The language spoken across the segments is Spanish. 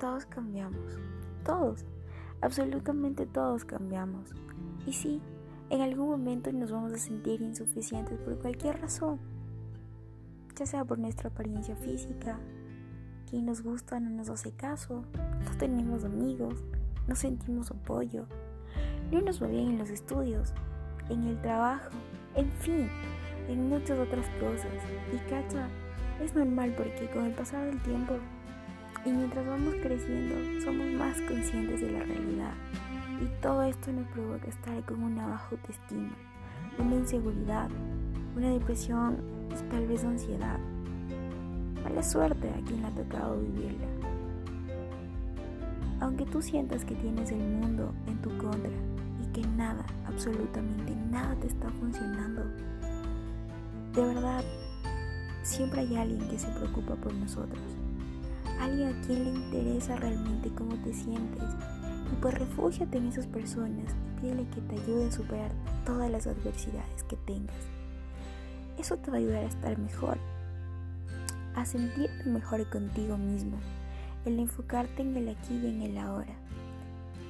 todos cambiamos. Todos. Absolutamente todos cambiamos. Y sí, en algún momento nos vamos a sentir insuficientes por cualquier razón. Ya sea por nuestra apariencia física, quien nos gusta no nos hace caso, no tenemos amigos, no sentimos apoyo, no nos va bien en los estudios, en el trabajo, en fin, en muchas otras cosas. Y cacha, es normal porque con el pasar del tiempo y mientras vamos creciendo somos más conscientes de la realidad. Y todo esto nos provoca estar con una baja autoestima, una inseguridad, una depresión tal vez ansiedad. Mala suerte a quien le ha tocado vivirla. Aunque tú sientas que tienes el mundo en tu contra y que nada, absolutamente nada te está funcionando, de verdad, siempre hay alguien que se preocupa por nosotros. Alguien a quien le interesa realmente cómo te sientes. Y pues refúgiate en esas personas y pídele que te ayude a superar todas las adversidades que tengas. Eso te va a ayudar a estar mejor, a sentirte mejor contigo mismo, el enfocarte en el aquí y en el ahora.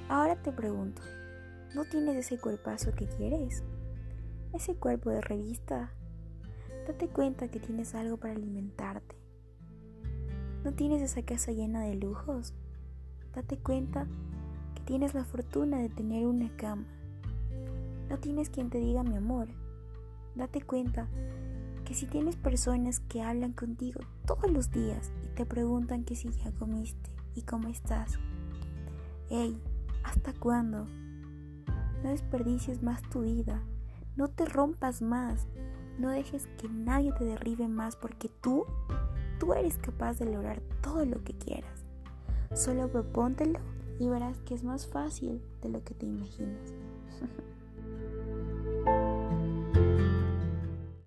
Ahora te pregunto, ¿no tienes ese cuerpazo que quieres? Ese cuerpo de revista. Date cuenta que tienes algo para alimentarte. ¿No tienes esa casa llena de lujos? Date cuenta que tienes la fortuna de tener una cama. No tienes quien te diga mi amor. Date cuenta que si tienes personas que hablan contigo todos los días y te preguntan que si ya comiste y cómo estás. Hey, ¿hasta cuándo? No desperdicies más tu vida. No te rompas más. No dejes que nadie te derribe más porque tú tú eres capaz de lograr todo lo que quieras. Solo propóntelo y verás que es más fácil de lo que te imaginas.